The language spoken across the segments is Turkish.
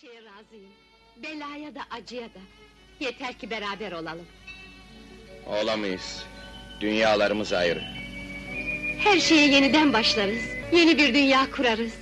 şeye razıyım. Belaya da acıya da. Yeter ki beraber olalım. Olamayız. Dünyalarımız ayrı. Her şeye yeniden başlarız. Yeni bir dünya kurarız.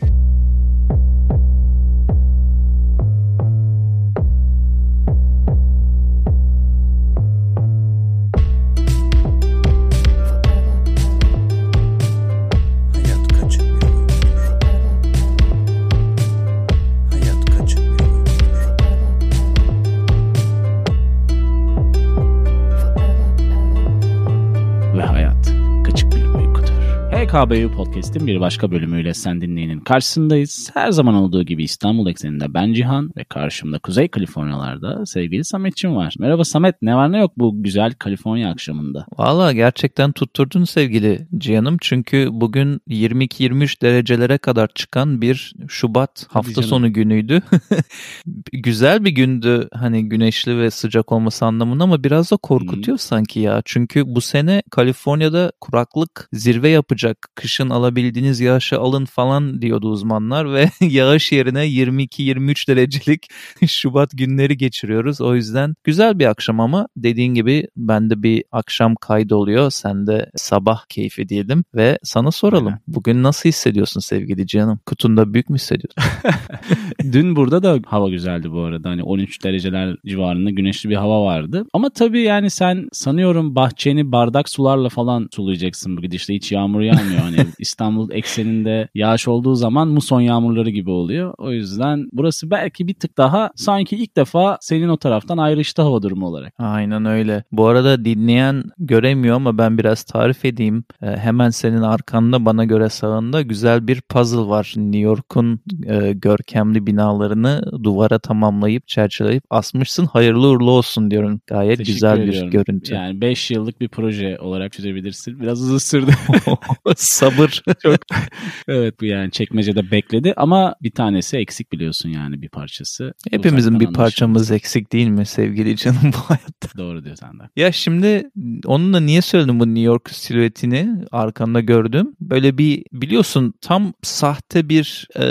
HKBU Podcast'in bir başka bölümüyle sen dinleyenin karşısındayız. Her zaman olduğu gibi İstanbul ekseninde ben Cihan ve karşımda Kuzey Kaliforniyalarda sevgili Sametçim var. Merhaba Samet ne var ne yok bu güzel Kaliforniya akşamında? Valla gerçekten tutturdun sevgili Cihan'ım. Çünkü bugün 22-23 derecelere kadar çıkan bir Şubat hafta canım. sonu günüydü. Güzel bir gündü hani güneşli ve sıcak olması anlamında ama biraz da korkutuyor sanki ya. Çünkü bu sene Kaliforniya'da kuraklık zirve yapacak. Kışın alabildiğiniz yağışı alın falan diyordu uzmanlar ve yağış yerine 22-23 derecelik Şubat günleri geçiriyoruz. O yüzden güzel bir akşam ama dediğin gibi bende bir akşam kaydı oluyor. Sen de sabah keyfi diyelim ve sana soralım. Bugün nasıl hissediyorsun sevgili canım? Kutunda büyük mü hissediyorsun? Dün burada da hava güzeldi bu arada. Hani 13 dereceler civarında güneşli bir hava vardı. Ama tabii yani sen sanıyorum bahçeni bardak sularla falan sulayacaksın bu gidişle. Hiç yağmur yağmıyor. Hani İstanbul ekseninde yağış olduğu zaman muson yağmurları gibi oluyor. O yüzden burası belki bir tık daha sanki ilk defa senin o taraftan ayrıştı hava durumu olarak. Aynen öyle. Bu arada dinleyen göremiyor ama ben biraz tarif edeyim. Ee, hemen senin arkanda bana göre sağında güzel bir puzzle var. New York'un e, görkemli binalarını duvara tamamlayıp çerçeveleyip asmışsın. Hayırlı uğurlu olsun diyorum. Gayet Teşekkür güzel ediyorum. bir görüntü. Yani 5 yıllık bir proje olarak çözebilirsin. Biraz uzun sürdü. Sabır. Çok. evet bu yani çekmecede bekledi ama bir tanesi eksik biliyorsun yani bir parçası. Hepimizin Uzaktan bir anlaşıldı. parçamız eksik değil mi sevgili canım bu hayatta? Doğru diyor sen de. Ya şimdi onunla niye söyledim bu New York silüetini arkanda gördüm. Böyle bir biliyorsun tam sahte bir e,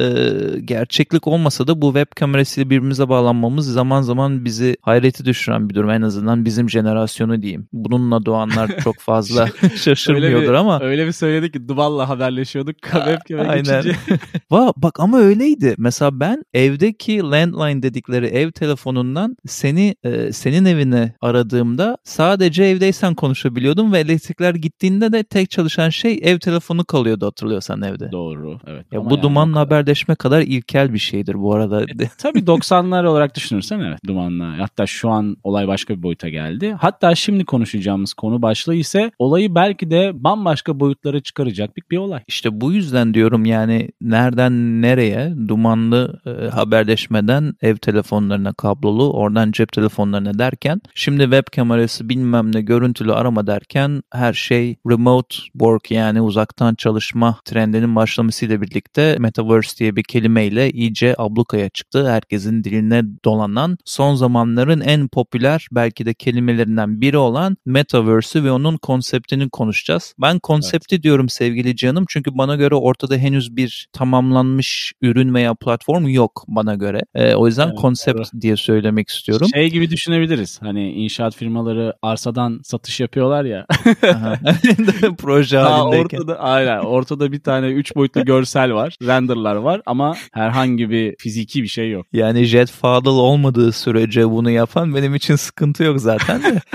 gerçeklik olmasa da bu web kamerasıyla birbirimize bağlanmamız zaman zaman bizi hayrete düşüren bir durum. En azından bizim jenerasyonu diyeyim. Bununla doğanlar çok fazla şaşırmıyordur öyle bir, ama. Öyle bir söyledik ki Dubal'la haberleşiyorduk. Webcam'e Aynen. geçince. Va, bak ama öyleydi. Mesela ben evdeki landline dedikleri ev telefonundan seni e, senin evine aradığımda sadece evdeysen konuşabiliyordum ve elektrikler gittiğinde de tek çalışan şey ev telefonu kalıyordu hatırlıyorsan evde. Doğru. Evet. Ya Ama bu yani dumanla kadar- haberleşme kadar ilkel bir şeydir bu arada. Tabii 90'lar olarak düşünürsen evet dumanla. Hatta şu an olay başka bir boyuta geldi. Hatta şimdi konuşacağımız konu başlığı ise olayı belki de bambaşka boyutlara çıkaracak bir, bir olay. İşte bu yüzden diyorum yani nereden nereye dumanlı e, haberleşmeden ev telefonlarına kablolu oradan cep telefonlarına derken şimdi web kamerası bilmem ne görüntülü arama derken her şey remote work yani uzaktan çalışma trendinin başlamasıyla birlikte metaverse diye bir kelimeyle iyice ablukaya çıktı. Herkesin diline dolanan son zamanların en popüler belki de kelimelerinden biri olan metaverse'ü ve onun konseptini konuşacağız. Ben konsepti diyorum sevgili canım çünkü bana göre ortada henüz bir tamamlanmış ürün veya platform yok bana göre. Ee, o yüzden Evet, konsept diye söylemek istiyorum. Şey gibi düşünebiliriz. Hani inşaat firmaları arsadan satış yapıyorlar ya. Proje Daha halindeyken. ortada aynen ortada bir tane 3 boyutlu görsel var. Renderlar var ama herhangi bir fiziki bir şey yok. Yani Jet Fadıl olmadığı sürece bunu yapan benim için sıkıntı yok zaten de.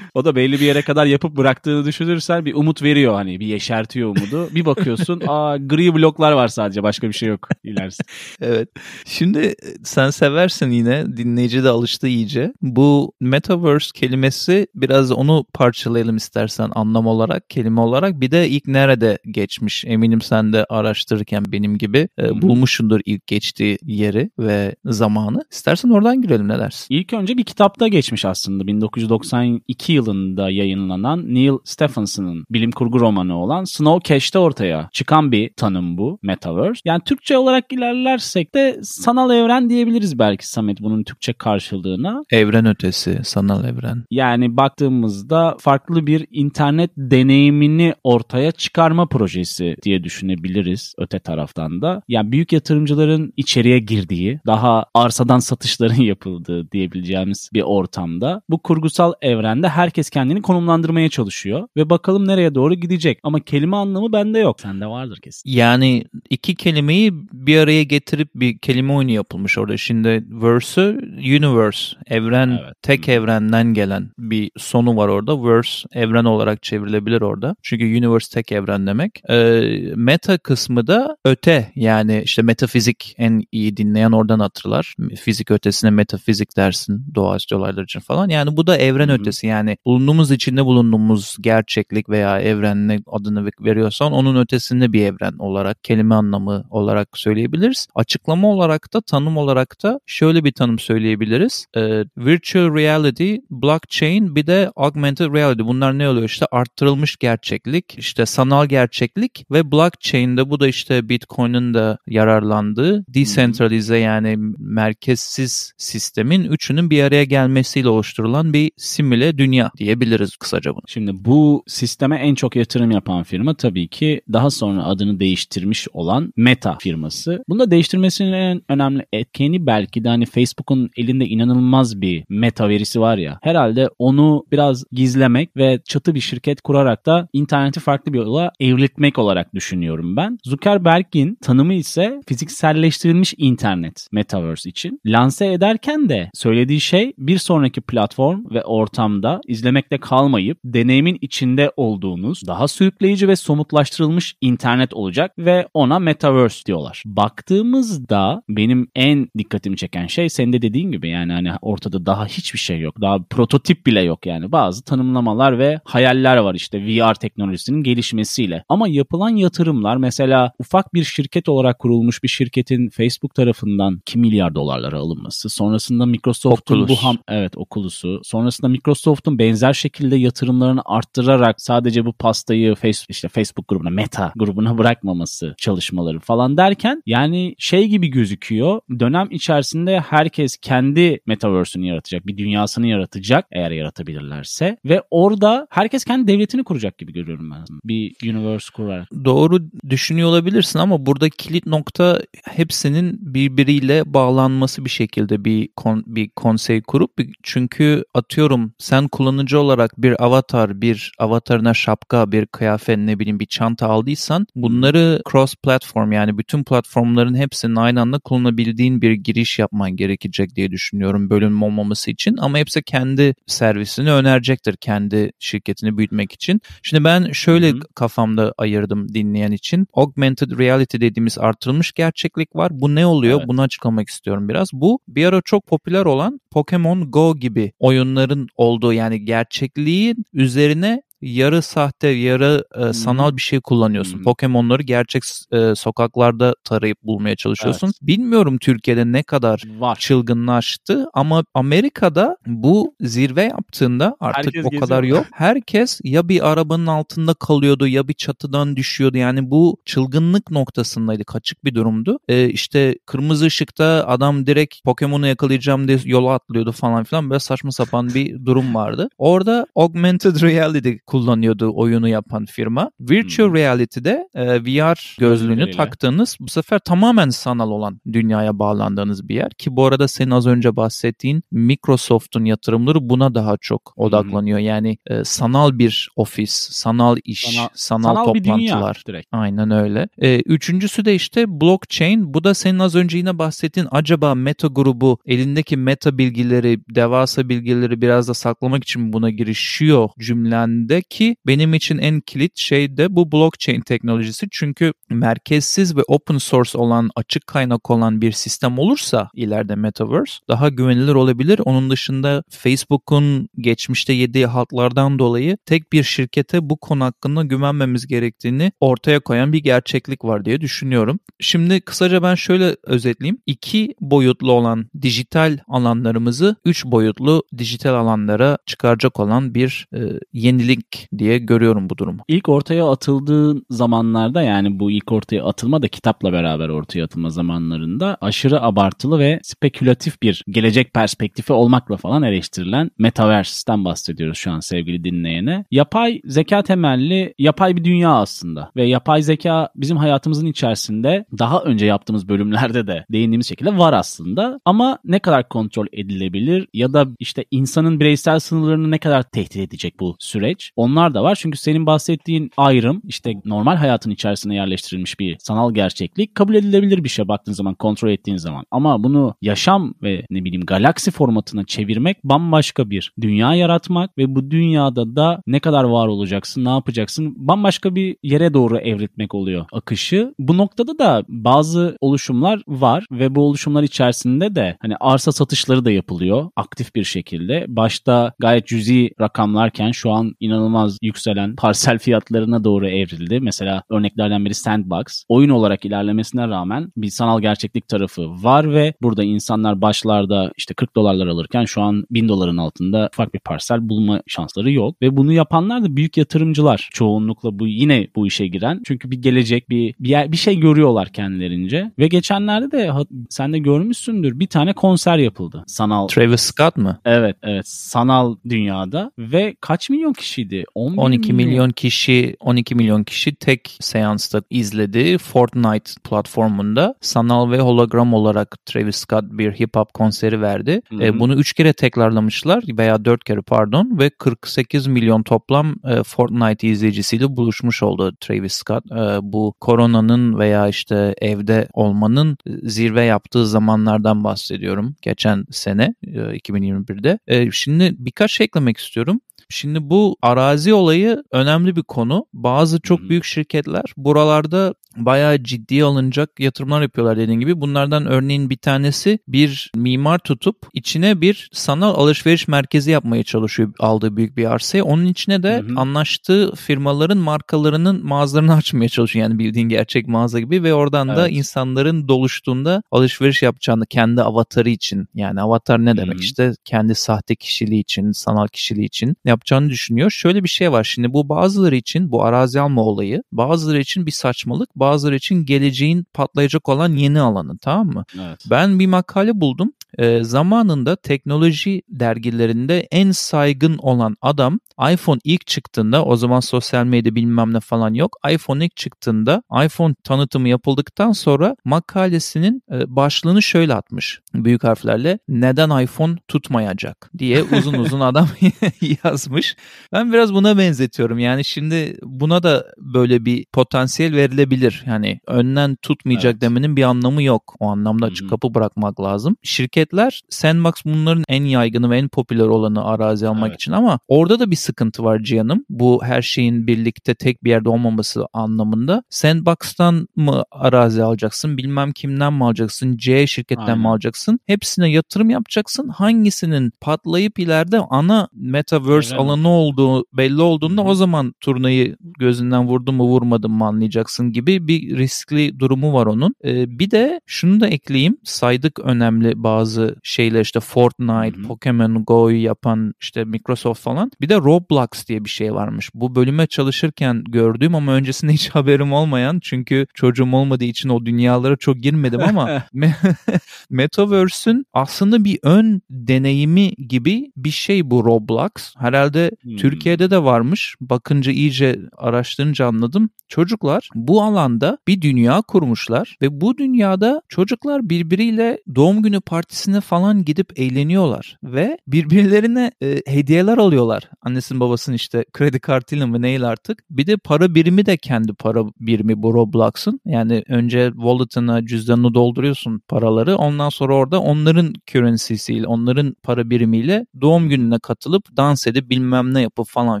O da belli bir yere kadar yapıp bıraktığını düşünürsen bir umut veriyor hani bir yeşertiyor umudu. Bir bakıyorsun aa gri bloklar var sadece başka bir şey yok ilerisi. Evet. Şimdi sen seversin yine dinleyici de alıştı iyice. Bu metaverse kelimesi biraz onu parçalayalım istersen anlam olarak, kelime olarak. Bir de ilk nerede geçmiş? Eminim sen de araştırırken benim gibi e, bulmuşsundur ilk geçtiği yeri ve zamanı. İstersen oradan girelim ne dersin? İlk önce bir kitapta geçmiş aslında 1992 2002 yılında yayınlanan Neil Stephenson'ın bilim kurgu romanı olan Snow Cash'te ortaya çıkan bir tanım bu Metaverse. Yani Türkçe olarak ilerlersek de sanal evren diyebiliriz belki Samet bunun Türkçe karşılığına. Evren ötesi, sanal evren. Yani baktığımızda farklı bir internet deneyimini ortaya çıkarma projesi diye düşünebiliriz öte taraftan da. Yani büyük yatırımcıların içeriye girdiği, daha arsadan satışların yapıldığı diyebileceğimiz bir ortamda bu kurgusal evrende herkes kendini konumlandırmaya çalışıyor ve bakalım nereye doğru gidecek. Ama kelime anlamı bende yok. Sende vardır kesin. Yani iki kelimeyi bir araya getirip bir kelime oyunu yapılmış orada. Şimdi verse'ü universe, evren, Evet. tek evrenden gelen bir sonu var orada. Verse evren olarak çevrilebilir orada. Çünkü universe tek evren demek. Ee, meta kısmı da öte yani işte metafizik en iyi dinleyen oradan hatırlar. Fizik ötesine metafizik dersin doğaüstü olaylar için falan. Yani bu da evren Hı hı. ötesi yani bulunduğumuz içinde bulunduğumuz gerçeklik veya evrenine adını veriyorsan onun ötesinde bir evren olarak kelime anlamı olarak söyleyebiliriz. Açıklama olarak da tanım olarak da şöyle bir tanım söyleyebiliriz. Ee, virtual reality, blockchain bir de augmented reality. Bunlar ne oluyor? İşte arttırılmış gerçeklik, işte sanal gerçeklik ve blockchain'de bu da işte Bitcoin'in de yararlandığı decentralize yani merkezsiz sistemin üçünün bir araya gelmesiyle oluşturulan bir simüle dünya diyebiliriz kısaca bunu. Şimdi bu sisteme en çok yatırım yapan firma tabii ki daha sonra adını değiştirmiş olan Meta firması. Bunu da değiştirmesinin en önemli etkeni belki de hani Facebook'un elinde inanılmaz bir meta verisi var ya. Herhalde onu biraz gizlemek ve çatı bir şirket kurarak da interneti farklı bir yola evriltmek olarak düşünüyorum ben. Zuckerberg'in tanımı ise fizikselleştirilmiş internet Metaverse için. Lanse ederken de söylediği şey bir sonraki platform ve ortamda izlemekle kalmayıp deneyimin içinde olduğunuz daha sürükleyici ve somutlaştırılmış internet olacak ve ona Metaverse diyorlar. Baktığımızda benim en dikkatimi çeken şey senin de dediğin gibi yani hani ortada daha hiçbir şey yok. Daha prototip bile yok yani. Bazı tanımlamalar ve hayaller var işte VR teknolojisinin gelişmesiyle. Ama yapılan yatırımlar mesela ufak bir şirket olarak kurulmuş bir şirketin Facebook tarafından 2 milyar dolarlara alınması. Sonrasında Microsoft'un Oculus. bu ham evet Oculus'u. Sonrasında Microsoft'un benzer şekilde yatırımlarını arttırarak sadece bu pastayı Facebook işte Facebook grubuna, Meta grubuna bırakmaması çalışmaları falan derken yani şey gibi gözüküyor. Dönem içerisinde herkes kendi metaverse'ünü yaratacak, bir dünyasını yaratacak eğer yaratabilirlerse ve orada herkes kendi devletini kuracak gibi görüyorum ben. Bir universe kurarak. Doğru düşünüyor olabilirsin ama burada kilit nokta hepsinin birbiriyle bağlanması bir şekilde bir kon, bir konsey kurup çünkü atıyorum sen kullanıcı olarak bir avatar, bir avatarına şapka, bir kıyafet ne bileyim bir çanta aldıysan bunları cross platform yani bütün platformların hepsinin aynı anda kullanabildiğin bir giriş yapman gerekecek diye düşünüyorum bölünme olmaması için ama hepsi kendi servisini önerecektir kendi şirketini büyütmek için. Şimdi ben şöyle Hı hı. kafamda ayırdım dinleyen için. Augmented reality dediğimiz artırılmış gerçeklik var. Bu ne oluyor? Evet. Bunu açıklamak istiyorum biraz. Bu bir ara çok popüler olan Pokemon Go gibi oyunların olduğu yani gerçekliğin üzerine yarı sahte, yarı e, sanal bir şey kullanıyorsun. Hmm. Pokemon'ları gerçek e, sokaklarda tarayıp bulmaya çalışıyorsun. Evet. Bilmiyorum Türkiye'de ne kadar Var. çılgınlaştı ama Amerika'da bu zirve yaptığında artık Herkes o kadar geziyor. yok. Herkes ya bir arabanın altında kalıyordu ya bir çatıdan düşüyordu. Yani bu çılgınlık noktasındaydı. Kaçık bir durumdu. Ee, işte kırmızı ışıkta adam direkt Pokemon'u yakalayacağım diye yola atlıyordu falan filan. Böyle saçma sapan bir durum vardı. Orada augmented reality kullanıyordu oyunu yapan firma. Virtual Hmm. reality'de e, VR gözlüğünü taktığınız bu sefer tamamen sanal olan dünyaya bağlandığınız bir yer ki bu arada senin az önce bahsettiğin Microsoft'un yatırımları buna daha çok odaklanıyor. Yani e, sanal bir ofis, sanal iş, Sanal- sanal, Sanal toplantılar. direkt. Aynen öyle. E, üçüncüsü de işte blockchain. Bu da senin az önce yine bahsettiğin acaba meta grubu elindeki meta bilgileri, devasa bilgileri biraz da saklamak için buna girişiyor cümlende ki benim için en kilit şey de bu blockchain teknolojisi. Çünkü merkezsiz ve open source olan, açık kaynak olan bir sistem olursa ileride Metaverse daha güvenilir olabilir. Onun dışında Facebook'un geçmişte yediği haltlardan dolayı tek bir şirkete bu konu hakkında güvenmemiz gerektiğini ortaya koyan bir gerçeklik var diye düşünüyorum. Şimdi kısaca ben şöyle özetleyeyim. İki boyutlu olan dijital alanlarımızı üç boyutlu dijital alanlara çıkaracak olan bir e, yenilik diye görüyorum bu durumu. İlk ortaya atıldığı zamanlarda yani bu ilk ortaya atılma da kitapla beraber ortaya atılma zamanlarında aşırı abartılı ve spekülatif bir gelecek perspektifi olmakla falan eleştirilen Metaverse'den bahsediyoruz şu an sevgili dinleyene. Yapay zeka temelli yapay bir dünya aslında ve yapay zeka bizim hayatımızın içerisinde daha önce yaptığımız bölümlerde de değindiğimiz şekilde var aslında ama ne kadar kontrol edilebilir ya da işte insanın bireysel sınırlarını ne kadar tehdit edecek bu süreç onlar da var çünkü senin bahsettiğin ayrım işte normal hayatın içerisine yerleştirilmiş bir sanal gerçeklik kabul edilebilir bir şey baktığın zaman kontrol ettiğin zaman ama bunu yaşam ve ne bileyim galaksi formatına çevirmek bambaşka bir dünya yaratmak ve bu dünyada da ne kadar var olacaksın, ne yapacaksın bambaşka bir yere doğru evritmek oluyor akışı. Bu noktada da bazı oluşumlar var ve bu oluşumlar içerisinde de hani arsa satışları da yapılıyor aktif bir şekilde. Başta gayet cüzi rakamlarken şu an inanılmaz yükselen parsel fiyatlarına doğru evrildi. Mesela örneklerden biri Sandbox. Oyun olarak ilerlemesine rağmen bir sanal gerçeklik tarafı var ve burada insanlar başlarda işte 40 dolarlar alırken şu an 1000 doların altında ufak bir parsel bulma şansları yok. Ve bunu yapanlar da büyük yatırımcılar. Çoğunlukla bu yine bu işe giren. Çünkü bir gelecek bir bir, yer, bir şey görüyorlar kendilerince. Ve geçenlerde de sen de görmüşsündür bir tane konser yapıldı. Sanal Travis Scott mı? Evet evet sanal dünyada ve kaç milyon kişiydi? 11 12 milyon kişi 12 milyon kişi tek seansta izledi. Fortnite platformunda sanal ve hologram olarak Travis Scott bir hip hop konseri verdi. Hı hı. E, bunu 3 kere tekrarlamışlar veya 4 kere pardon ve 48 milyon toplam e, Fortnite izleyicisiyle buluşmuş oldu Travis Scott. E, bu koronanın veya işte evde olmanın zirve yaptığı zamanlardan bahsediyorum. Geçen sene e, 2021'de. E, şimdi birkaç şey eklemek istiyorum. Şimdi bu arazi olayı önemli bir konu. Bazı çok büyük şirketler buralarda bayağı ciddiye alınacak yatırımlar yapıyorlar dediğin gibi. Bunlardan örneğin bir tanesi bir mimar tutup içine bir sanal alışveriş merkezi yapmaya çalışıyor aldığı büyük bir arsayı. Onun içine de Hı hı. anlaştığı firmaların markalarının mağazalarını açmaya çalışıyor. Yani bildiğin gerçek mağaza gibi ve oradan da Evet. insanların doluştuğunda alışveriş yapacağını kendi avatarı için yani avatar ne demek Hı hı. işte kendi sahte kişiliği için, sanal kişiliği için yapacağını düşünüyor. Şöyle bir şey var şimdi bu bazıları için bu arazi alma olayı bazıları için bir saçmalık bazıları için geleceğin patlayacak olan yeni alanı tamam mı? Evet. Ben bir makale buldum. Ee, zamanında teknoloji dergilerinde en saygın olan adam iPhone ilk çıktığında o zaman sosyal medya bilmem ne falan yok. iPhone ilk çıktığında iPhone tanıtımı yapıldıktan sonra makalesinin e, başlığını şöyle atmış büyük harflerle neden iPhone tutmayacak diye uzun uzun adam yazmış. Ben biraz buna benzetiyorum. Yani şimdi buna da böyle bir potansiyel verilebilir. Yani önden tutmayacak Evet. demenin bir anlamı yok. O anlamda açık kapı bırakmak lazım. Şirketler Sandbox bunların en yaygını ve en popüler olanı arazi almak Evet. için ama orada da bir sıkıntı var Cihan'ım. Bu her şeyin birlikte tek bir yerde olmaması anlamında. Sandbox'tan mı arazi alacaksın? Bilmem kimden mi alacaksın? C şirketten mi Aynen. alacaksın? Hepsine yatırım yapacaksın. Hangisinin patlayıp ileride ana metaverse Evet. alanı olduğu belli olduğunda Hı o zaman turnayı gözünden vurdum mu vurmadım mı anlayacaksın gibi bir riskli durumu var onun. Ee, bir de şunu da ekleyeyim. Saydık önemli bazı şeyler işte Fortnite. Pokemon Go'yu yapan işte Microsoft falan. Bir de Roblox diye bir şey varmış. Bu bölüme çalışırken gördüğüm ama öncesinde hiç haberim olmayan çünkü çocuğum olmadığı için o dünyalara çok girmedim ama Me- Metaverse'ün aslında bir ön deneyimi gibi bir şey bu Roblox. Herhalde Hmm. Türkiye'de de varmış. Bakınca iyice araştırınca anladım. Çocuklar bu alanda bir dünya kurmuşlar ve bu dünyada çocuklar birbiriyle doğum günü partisi partisine falan gidip eğleniyorlar ve birbirlerine e, hediyeler alıyorlar. Annesinin babasının işte kredi kartıyla mı neyle artık. Bir de para birimi de kendi para birimi bu Roblox'ın. Yani önce wallet'ına cüzdanını dolduruyorsun paraları. Ondan sonra orada onların currency'siyle, onların para birimiyle doğum gününe katılıp dans edip bilmem ne yapıp falan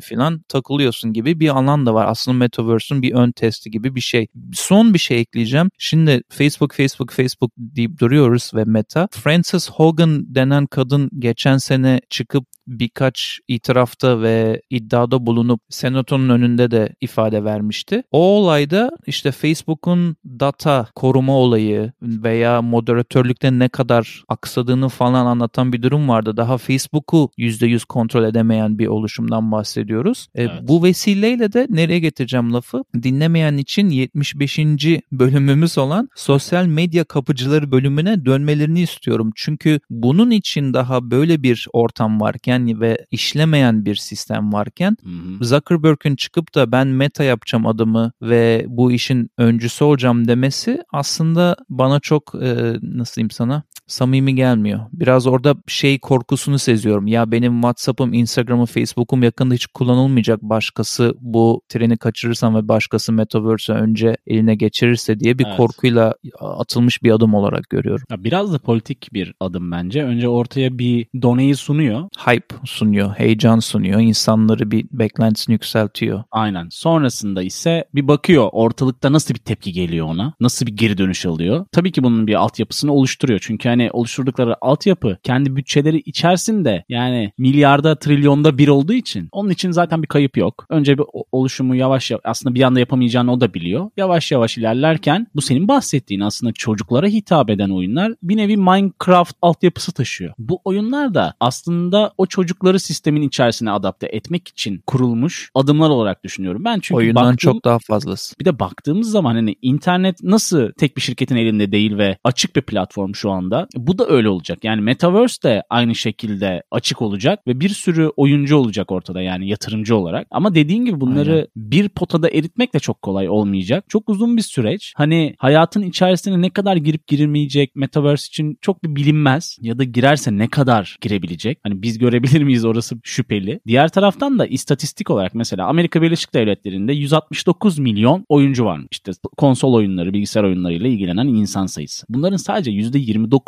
filan takılıyorsun gibi bir alan da var. Aslında Metaverse'ün bir ön testi gibi bir şey. Son bir şey ekleyeceğim. Şimdi Facebook, Facebook, Facebook deyip duruyoruz ve Meta. Frances Hogan denen kadın geçen sene çıkıp birkaç itirafta ve iddiada bulunup senatonun önünde de ifade vermişti. O olayda işte Facebook'un data koruma olayı veya moderatörlükte ne kadar aksadığını falan anlatan bir durum vardı. Daha Facebook'u %100 kontrol edemeyen bir oluşumdan bahsediyoruz. E, Evet. bu vesileyle de nereye getireceğim lafı? Dinlemeyen için 75. bölümümüz olan sosyal medya kapıcıları bölümüne dönmelerini istiyorum. Çünkü bunun için daha böyle bir ortam varken ve işlemeyen bir sistem varken Hı hı. Zuckerberg'ün çıkıp da ben meta yapacağım adımı ve bu işin öncüsü olacağım demesi aslında bana çok e, nasıl diyeyim sana samimi gelmiyor. Biraz orada şey korkusunu seziyorum. Ya benim WhatsApp'ım, Instagram'ım, Facebook'um yakında hiç kullanılmayacak. Başkası bu treni kaçırırsam ve başkası Metaverse'ü önce eline geçirirse diye bir Evet. korkuyla atılmış bir adım olarak görüyorum. Ya biraz da politik bir adım bence. Önce ortaya bir doneyi sunuyor. Hype sunuyor, heyecan sunuyor, insanları bir beklentisini yükseltiyor. Aynen. Sonrasında ise bir bakıyor ortalıkta nasıl bir tepki geliyor ona. Nasıl bir geri dönüş alıyor. Tabii ki bunun bir altyapısını oluşturuyor. Çünkü hani oluşturdukları altyapı kendi bütçeleri içerisinde yani milyarda trilyonda bir olduğu için onun için zaten bir kayıp yok. Önce bir oluşumu yavaş yavaş aslında bir anda yapamayacağını o da biliyor. Yavaş yavaş ilerlerken bu senin bahsettiğin aslında çocuklara hitap eden oyunlar bir nevi Minecraft altyapısı taşıyor. Bu oyunlar da aslında o çocukları sistemin içerisine adapte etmek için kurulmuş adımlar olarak düşünüyorum. Ben çünkü Oyundan baktığım- çok daha fazlası. bir de baktığımız zaman hani internet nasıl tek bir şirketin elinde değil ve açık bir platform şu anda. Bu da öyle olacak. Yani Metaverse de aynı şekilde açık olacak ve bir sürü oyuncu olacak ortada yani yatırımcı olarak. Ama dediğin gibi bunları Aynen. bir potada eritmek de çok kolay olmayacak. Çok uzun bir süreç. Hani hayatın içerisine ne kadar girip girilmeyecek Metaverse için çok bir bilinmez ya da girerse ne kadar girebilecek. Hani biz görebilir miyiz orası şüpheli. Diğer taraftan da istatistik olarak mesela Amerika Birleşik Devletleri'nde 169 milyon oyuncu var. İşte konsol oyunları, bilgisayar oyunlarıyla ilgilenen insan sayısı. Bunların sadece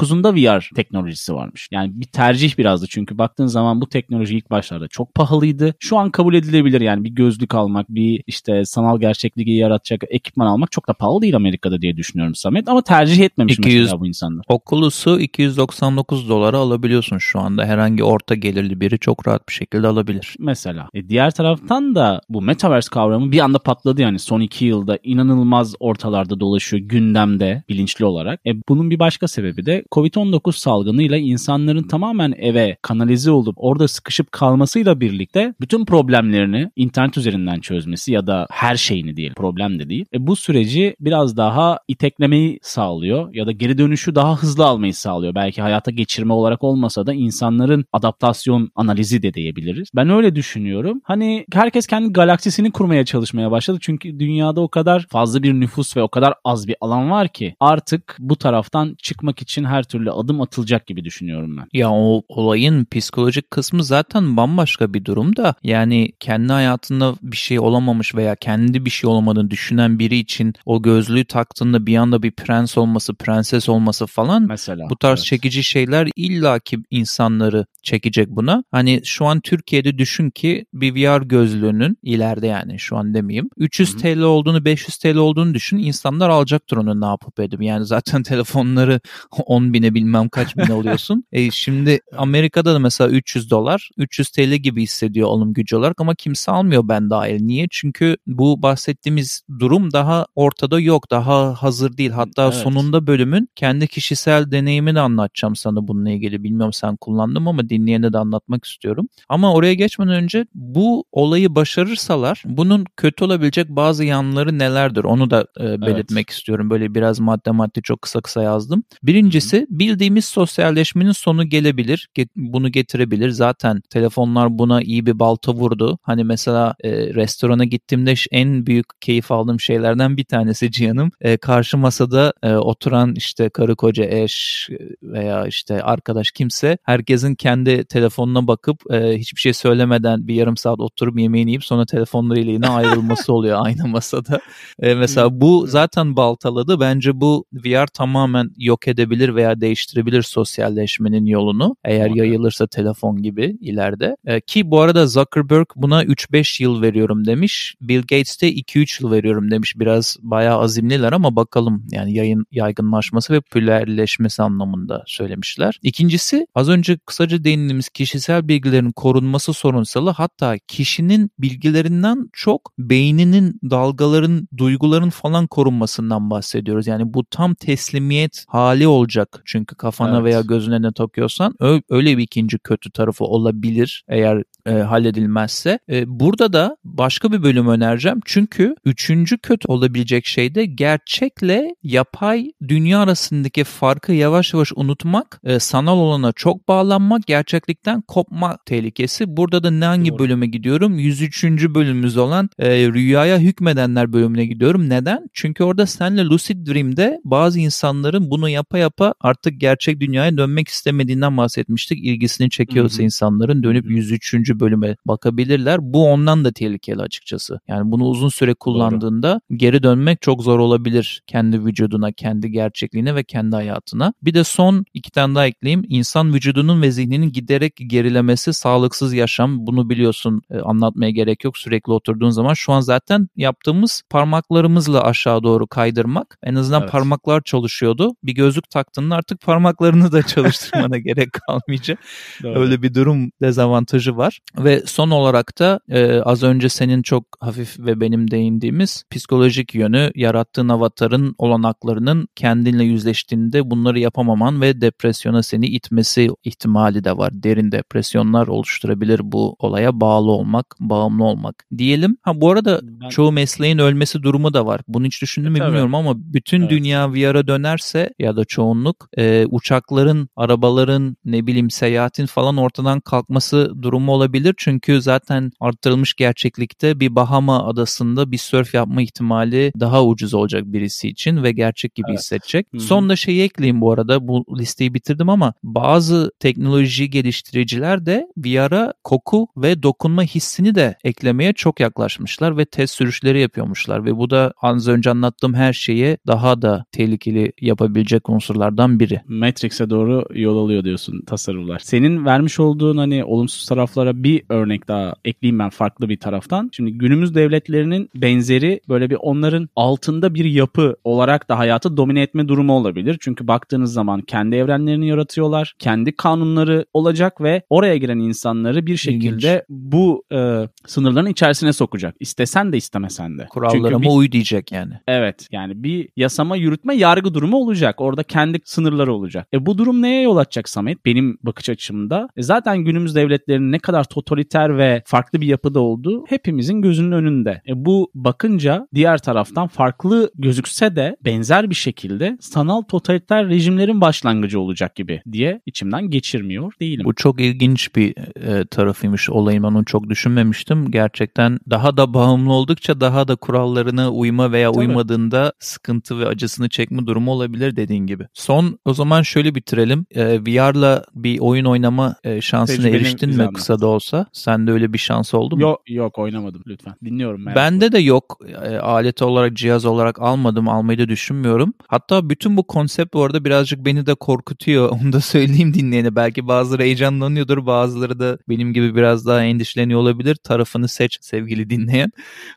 %29'unda VR teknolojisi varmış. Yani bir tercih birazdı çünkü baktığın zaman bu teknoloji ilk başlarda çok pahalıydı. Şu an kabul edilebilir yani bir gözlük almak, bir işte sanal gerçekliği yaratacak ekipman almak çok da pahalı değil Amerika'da diye düşünüyorum Samet. Ama tercih etmemiş 200 mesela bu insanlar. Oculus'u 299 dolara alabiliyorsun şu anda. Herhangi orta gelirli biri çok rahat bir şekilde alabilir. mesela. E diğer taraftan da bu metaverse kavramı bir anda patladı yani son iki yılda inanılmaz ortalarda dolaşıyor gündemde bilinçli olarak. E bunun bir başka sebebi de Covid-19 salgınıyla insanların tamamen eve kanalize olup orada sıkışıp kalmasıyla birlikte bütün problemlerini internet üzerinden çözmesi ya da her şeyini diyelim problem de değil. E bu süreci biraz daha iteklemeyi sağlıyor ya da geri dönüşü daha hızlı almayı sağlıyor. Belki hayata geçirme olarak olmasa da insanların adaptasyon analizi de diyebiliriz. Ben öyle düşünüyorum. Hani herkes kendi galaksisini kurmaya çalışmaya başladı. Çünkü dünyada o kadar fazla bir nüfus ve o kadar az bir alan var ki artık bu taraftan çıkmak için her türlü adım atılacak gibi düşünüyorum ben. Ya o olayın psikolojik kısmı zaten bambaşka bir durum da yani kendi hayatında bir şey olamamış veya kendi bir şey olamadığını düşünen biri için o gözlüğü taktığında bir anda bir prens olması, prenses olması falan Mesela. bu tarz evet. çekici şeyler illaki insanları çekecek buna. Hani şu an Türkiye'de düşün ki bir VR gözlüğünün ileride yani şu an demeyeyim 300 Hı hı. TL olduğunu 500 TL olduğunu düşün. İnsanlar alacaktır onu ne yapıp edip. Yani zaten telefonları 10 bine bilmem kaç bine alıyorsun. E şimdi Amerika'da da mesela 300 dolar 300 TL gibi hissediyor alım gücü olarak ama kimse almıyor ben dahil. Niye? Çünkü bu bahsettiğimiz durum daha ortada yok. Daha hazır değil. Hatta Evet. sonunda bölümün kendi kişisel deneyimini anlatacağım sana bununla ilgili. Bilmiyorum sen kullandın mı ama dinleyene de anlatmak istiyorum. Ama oraya geçmeden önce bu olayı başarırsalar bunun kötü olabilecek bazı yanları nelerdir onu da e, belirtmek istiyorum. Böyle biraz madde madde çok kısa kısa yazdım. Birincisi Bildiğimiz sosyalleşmenin sonu gelebilir. Ge- bunu getirebilir. Zaten telefonlar buna iyi bir balta vurdu. Hani mesela e, restorana gittiğimde en büyük keyif aldığım şeylerden bir tanesi Cihan'ım. E, karşı masada e, oturan işte karı koca eş e, veya işte arkadaş kimse herkesin kendi telefonuna bakıp e, hiçbir şey söylemeden bir yarım saat oturup yemeğini yiyip sonra telefonlarıyla yine ayrılması oluyor aynı masada. E, mesela bu zaten baltaladı. Bence bu VR tamamen yok edebilir veya değiştirebilir sosyalleşmenin yolunu. Eğer yayılırsa telefon gibi ileride. E, ki bu arada Zuckerberg buna 3-5 yıl veriyorum demiş. Bill Gates de 2-3 yıl veriyorum demiş. Biraz bayağı azimliler ama bakalım yani yayın yaygınlaşması ve popülerleşmesi anlamında söylemişler. İkincisi az önce kısaca değindiğimiz kişisel bilgilerin korunması sorunsalı hatta kişinin bilgilerinden çok beyninin dalgaların, duyguların falan korunmasından bahsediyoruz. Yani bu tam teslimiyet hali olacak. Çünkü kafana Evet. veya gözüne ne takıyorsan öyle bir ikinci kötü tarafı olabilir eğer e, halledilmezse. E, burada da başka bir bölüm önereceğim. Çünkü üçüncü kötü olabilecek şey de gerçekle yapay dünya arasındaki farkı yavaş yavaş unutmak, e, sanal olana çok bağlanmak, gerçeklikten kopma tehlikesi. Burada da ne hangi Doğru. bölüme gidiyorum? 103. bölümümüz olan e, Rüyaya Hükmedenler bölümüne gidiyorum. Neden? Çünkü orada senle Lucid Dream'de bazı insanların bunu yapa yapa artık gerçek dünyaya dönmek istemediğinden bahsetmiştik. İlgisini çekiyorsa Hı hı. insanların dönüp Hı hı. 103. bölüme bakabilirler. Bu ondan da tehlikeli açıkçası. Yani bunu uzun süre kullandığında geri dönmek çok zor olabilir kendi vücuduna, kendi gerçekliğine ve kendi hayatına. Bir de son iki tane daha ekleyeyim. İnsan vücudunun ve zihninin giderek gerilemesi, sağlıksız yaşam. Bunu biliyorsun e, anlatmaya gerek yok. Sürekli oturduğun zaman şu an zaten yaptığımız parmaklarımızla aşağı doğru kaydırmak. En azından Evet. parmaklar çalışıyordu. Bir gözlük taktığında artık parmaklarını da çalıştırmana gerek kalmayacak. Doğru. Öyle bir durum dezavantajı var. Ve son olarak da e, az önce senin çok hafif ve benim değindiğimiz psikolojik yönü yarattığın avatarın olanaklarının kendinle yüzleştiğinde bunları yapamaman ve depresyona seni itmesi ihtimali de var. Derin depresyonlar oluşturabilir bu olaya bağlı olmak, bağımlı olmak diyelim. Ha bu arada Ben- çoğu mesleğin ölmesi durumu da var. Bunu hiç düşündün mü E, tabii. bilmiyorum ama bütün Evet. dünya VR'a dönerse ya da çoğunluk e, uçakların, arabaların, ne bileyim seyahatin falan ortadan kalkması durumu olabilir. Çünkü zaten arttırılmış gerçeklikte bir Bahama adasında bir sörf yapma ihtimali daha ucuz olacak birisi için ve gerçek gibi Evet. hissedecek. Hı hı. Son da şeyi ekleyeyim bu arada. Bu listeyi bitirdim ama bazı teknoloji geliştiriciler de VR'a koku ve dokunma hissini de eklemeye çok yaklaşmışlar ve test sürüşleri yapıyormuşlar ve bu da az önce anlattığım her şeye daha da tehlikeli yapabilecek unsurlardan biri. Matrix'e doğru yol alıyor diyorsun tasarımlar. Senin vermiş olduğun hani olumsuz taraflara bir örnek daha ekleyeyim ben farklı bir taraftan. Şimdi günümüz devletlerinin benzeri böyle bir onların altında bir yapı olarak da hayatı domine etme durumu olabilir. Çünkü baktığınız zaman kendi evrenlerini yaratıyorlar. Kendi kanunları olacak ve oraya giren insanları bir şekilde İlginç. bu e, sınırların içerisine sokacak. İstesen de istemesen de. Kurallarıma bir- uy diyecek yani. Evet yani bir yasama yürütme yargı durumu olacak. Orada kendi sınırları olacak. E bu durum neye yol açacak Samet? Benim bakış açımda. E zaten günümüz devletlerinin ne kadar totaliter ve farklı bir yapıda olduğu hepimizin gözünün önünde. E bu bakınca diğer taraftan farklı gözükse de benzer bir şekilde sanal totaliter rejimlerin başlangıcı olacak gibi diye içimden geçirmiyor değilim. Bu çok ilginç bir e, tarafıymış olayın. Ben onu çok düşünmemiştim. Gerçekten daha da bağımlı oldukça daha da kurallarına uyma veya Tabii. uymadığında sıkıntı ve acısını çekme durumu olabilir dediğin gibi. Son o zaman şöyle bitirelim. E, VR'la bir oyun oynama e, şansına Tecrübeni eriştin mi anlat. kısa da olsa? Sende öyle bir şans oldu mu? Yok yok oynamadım lütfen. Dinliyorum merakla. Bende de yok. E, alet olarak, cihaz olarak almadım. Almayı da düşünmüyorum. Hatta bütün bu konsept bu arada birazcık beni de korkutuyor. Onu da söyleyeyim dinleyene. Belki bazıları heyecanlanıyordur. Bazıları da benim gibi biraz daha endişeleniyor olabilir. Tarafını seç sevgili dinleyen.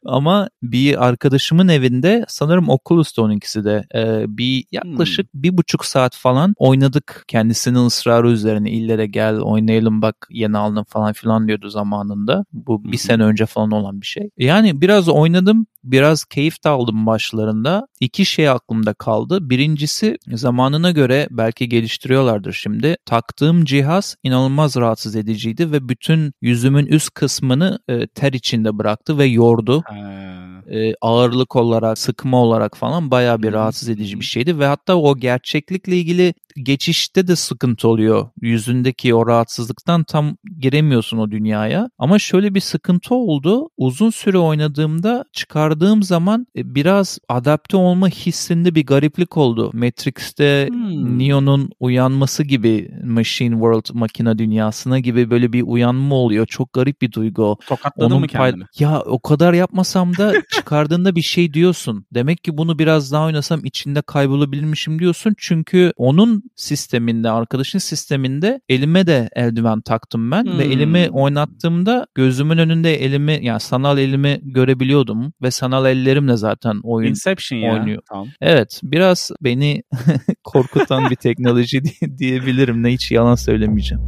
Ama bir arkadaşımın evinde sanırım Oculus'ta onunkisi de e, bir yaklaşık bir buçuk saat falan oynadık. Kendisinin ısrarı üzerine illere gel oynayalım bak yeni aldım falan filan diyordu zamanında. Bu bir sene önce falan olan bir şey. Yani biraz oynadım. Biraz keyif de aldım başlarında. İki şey aklımda kaldı. Birincisi zamanına göre belki geliştiriyorlardır şimdi. Taktığım cihaz inanılmaz rahatsız ediciydi ve bütün yüzümün üst kısmını e, ter içinde bıraktı ve yordu. E, ağırlık olarak, sıkma olarak falan bayağı bir rahatsız edici bir şeydi ve hatta o gerçeklikle ilgili geçişte de sıkıntı oluyor. Yüzündeki o rahatsızlıktan tam giremiyorsun o dünyaya. Ama şöyle bir sıkıntı oldu. Uzun süre oynadığımda çıkardığım zaman e, biraz adapte olma hissinde bir gariplik oldu. Matrix'te Hmm. Neo'nun uyanması gibi Machine World makine dünyasına gibi böyle bir uyanma oluyor. Çok garip bir duygu. Tokatladın mı pay- kendini? Ya o kadar yapmasam da çıkardığında bir şey diyorsun. Demek ki bunu biraz daha oynasam içinde kaybolabilirmişim diyorsun. Çünkü onun sisteminde, arkadaşın sisteminde elime de eldiven taktım ben ve Hmm. elimi oynattığımda gözümün önünde elimi yani sanal elimi görebiliyordum ve sanal ellerimle zaten oyun Inception ya. oynuyor. Tamam. Evet biraz beni korkutan bir teknoloji diye- diyebilirim. Ne hiç yalan söylemeyeceğim.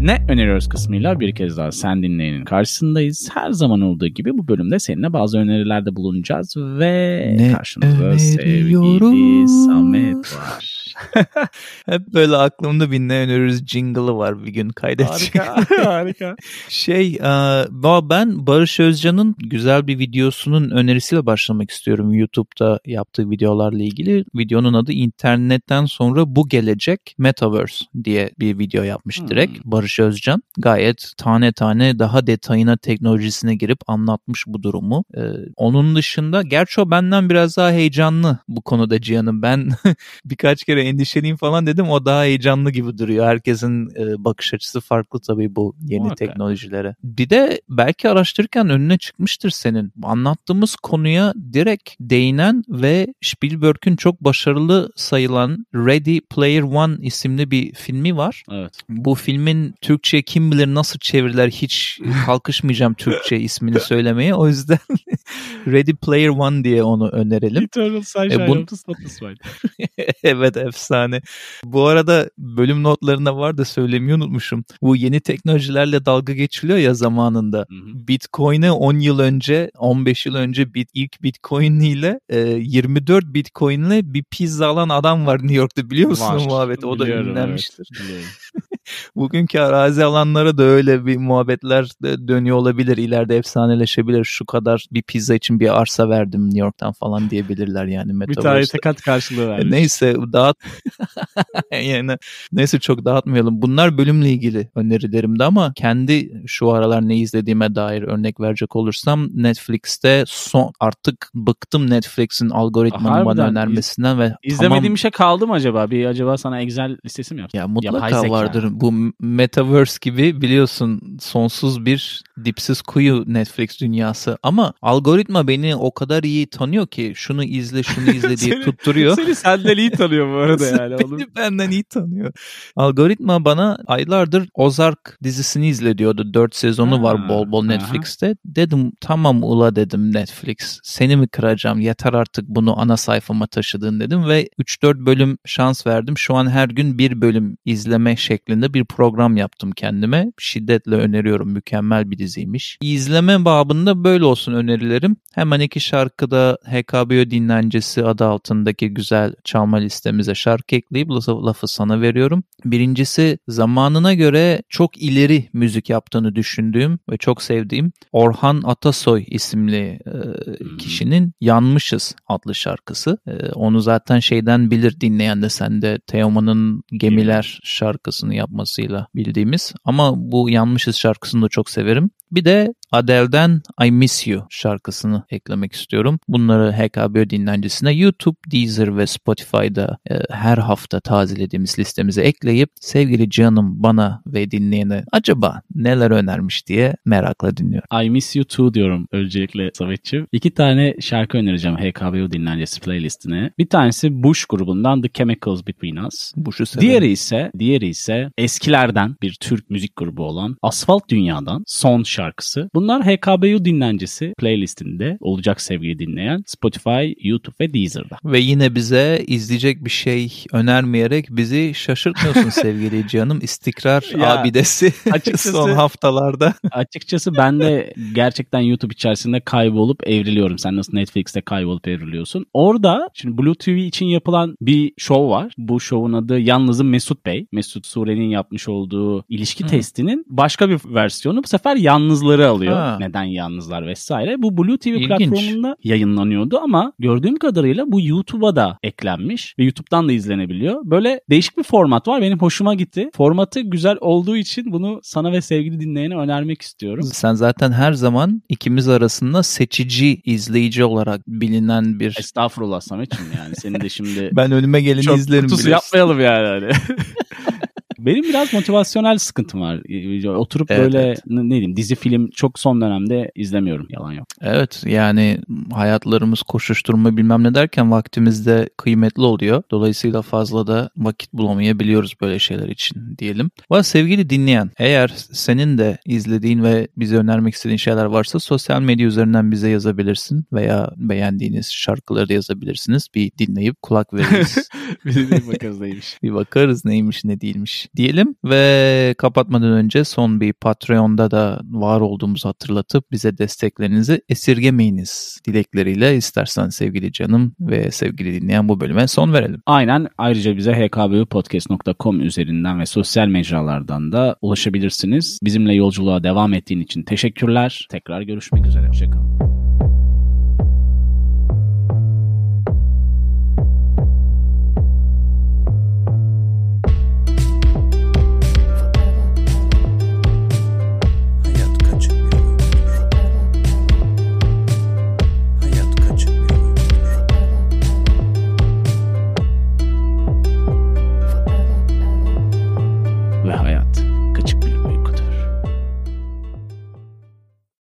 Ne öneriyoruz kısmıyla bir kez daha sen dinleyenin karşısındayız. Her zaman olduğu gibi bu bölümde seninle bazı önerilerde bulunacağız ve Ne karşımızda sevgili? Samet var. Hep böyle aklımda bir ne öneririz jingle'ı var bir gün kaydedeceğim. harika, harika. Şey e, ben Barış Özcan'ın güzel bir videosunun önerisiyle başlamak istiyorum. YouTube'da yaptığı videolarla ilgili. Videonun adı internetten sonra bu gelecek Metaverse diye bir video yapmış Hmm. direkt Barış Özcan. Gayet tane tane daha detayına teknolojisine girip anlatmış bu durumu. E, onun dışında gerçi o benden biraz daha heyecanlı bu konuda Cihan'ım. Ben birkaç kere endişeliyim falan dedim. O daha heyecanlı gibi duruyor. Herkesin e, bakış açısı farklı tabii bu yeni Muhakkak. teknolojilere. Bir de belki araştırırken önüne çıkmıştır senin. Anlattığımız konuya direkt değinen ve Spielberg'ün çok başarılı sayılan Ready Player One isimli bir filmi var. Evet. Bu filmin Türkçe kim bilir nasıl çevirdiler hiç kalkışmayacağım Türkçe ismini söylemeye. O yüzden Ready Player One diye onu önerelim. Eternal Sunshine E, bu- of the Spotless Mind. evet efsane. Bu arada bölüm notlarında var da söylemeyi unutmuşum. Bu yeni teknolojilerle dalga geçiliyor ya zamanında. Bitcoin'e 10 yıl önce, 15 yıl önce bit, ilk Bitcoin ile e, 24 Bitcoin ile bir pizza alan adam var New York'ta biliyor musun Var. o muhabbeti? O da Biliyorum, ünlenmiştir. evet. Bugünkü arazi alanlara da öyle bir muhabbetler dönüyor olabilir. İleride efsaneleşebilir. Şu kadar bir pizza için bir arsa verdim New York'tan falan diyebilirler yani. Bir Metaverse'de. tarihte kat karşılığı vermiş. Neyse dağıt yani neyse çok dağıtmayalım. Bunlar bölümle ilgili önerilerimdi ama kendi şu aralar ne izlediğime dair örnek verecek olursam Netflix'te son artık bıktım Netflix'in algoritmanın bana iz- önermesinden ve İzlemediğim tamam, bir şey kaldı mı acaba? Bir acaba sana Excel listesi mi yapsın? ya Yapay mutlaka zeka. vardır. Bu Metaverse gibi biliyorsun sonsuz bir dipsiz kuyu Netflix dünyası. Ama algoritma beni o kadar iyi tanıyor ki şunu izle şunu izle diye Seni- tutturuyor. Seni senden iyi tanıyor bu arada yani. Beni Oğlum. benden iyi tanıyor. Algoritma bana aylardır Ozark dizisini izle diyordu. Dört sezonu Ha, var bol bol aha. Netflix'te. Dedim tamam ula dedim Netflix. Seni mi kıracağım? Yeter artık bunu ana sayfama taşıdın dedim ve 3-4 bölüm şans verdim. Şu an her gün bir bölüm izleme şeklinde bir program yaptım kendime. Şiddetle öneriyorum. Mükemmel bir diziymiş. İzleme babında böyle olsun önerilerim. Hemen iki şarkıda HKBO dinlencesi adı altındaki güzel çalma listemize şarkı ekleyip lafı, sana veriyorum. Birincisi zamanına göre çok ileri müzik yaptığını düşündüğüm ve çok sevdiğim Orhan Atasoy isimli e, kişinin Yanmışız adlı şarkısı. E, onu zaten şeyden bilir dinleyen de sen de Teoman'ın Gemiler şarkısını yapmasıyla bildiğimiz. Ama bu Yanmışız şarkısını da çok severim. Bir de Adele'den I Miss You şarkısını eklemek istiyorum. Bunları HKBO dinlencisine YouTube, Deezer ve Spotify'da e, her hafta tazelediğimiz listemize ekleyip sevgili canım bana ve dinleyene acaba neler önermiş diye merakla dinliyorum. I Miss You Too diyorum öncelikle Samet'ciğim. İki tane şarkı önereceğim HKBO dinlencesi playlistine. Bir tanesi Bush grubundan The Chemicals Between Us. Bush'u severim. Diğeri ise, diğeri ise eskilerden bir Türk müzik grubu olan Asfalt Dünya'dan Son şarkısı. Bunlar HKBU dinlencesi playlistinde olacak sevgili dinleyen Spotify, YouTube ve Deezer'da. Ve yine bize izleyecek bir şey önermeyerek bizi şaşırtmıyorsun sevgili canım. İstikrar Ya, abidesi açıkçası- son haftalarda. Açıkçası ben de gerçekten YouTube içerisinde kaybolup evriliyorum. Sen nasıl Netflix'te kaybolup evriliyorsun. Orada şimdi Blue TV için yapılan bir show var. Bu show'un adı Yalnızım Mesut Bey. Mesut Sure'nin yapmış olduğu ilişki testinin başka bir versiyonu. Bu sefer yalnızları alıyor. Ha. Neden yalnızlar vesaire. Bu Blue TV İlginç. platformunda yayınlanıyordu ama gördüğüm kadarıyla bu YouTube'a da eklenmiş ve YouTube'dan da izlenebiliyor. Böyle değişik bir format var. Benim hoşuma gitti. Formatı güzel olduğu için bunu sana ve sevgili dinleyene önermek istiyorum. Sen zaten her zaman ikimiz arasında seçici izleyici olarak bilinen bir... Estağfurullah Samet'ciğim yani. Senin de şimdi Ben önüme geleni çok izlerim biliyorsun. yapmayalım yani. Benim biraz motivasyonel sıkıntım var. Oturup Evet, böyle evet. ne diyeyim dizi film çok son dönemde izlemiyorum. Yalan yok. Evet yani hayatlarımız koşuşturma bilmem ne derken vaktimiz de kıymetli oluyor. Dolayısıyla fazla da vakit bulamayabiliyoruz böyle şeyler için diyelim. Ve sevgili dinleyen eğer senin de izlediğin ve bize önermek istediğin şeyler varsa sosyal medya üzerinden bize yazabilirsin veya beğendiğiniz şarkıları da yazabilirsiniz. Bir dinleyip kulak veririz. Bir bakarız neymiş. bir bakarız neymiş ne değilmiş diyelim ve kapatmadan önce son bir Patreon'da da var olduğumuzu hatırlatıp bize desteklerinizi esirgemeyiniz dilekleriyle istersen sevgili canım ve sevgili dinleyen bu bölüme son verelim. Aynen. Ayrıca bize hkbupodcast.com üzerinden ve sosyal mecralardan da ulaşabilirsiniz. Bizimle yolculuğa devam ettiğin için teşekkürler. Tekrar görüşmek üzere. Hoşçakalın.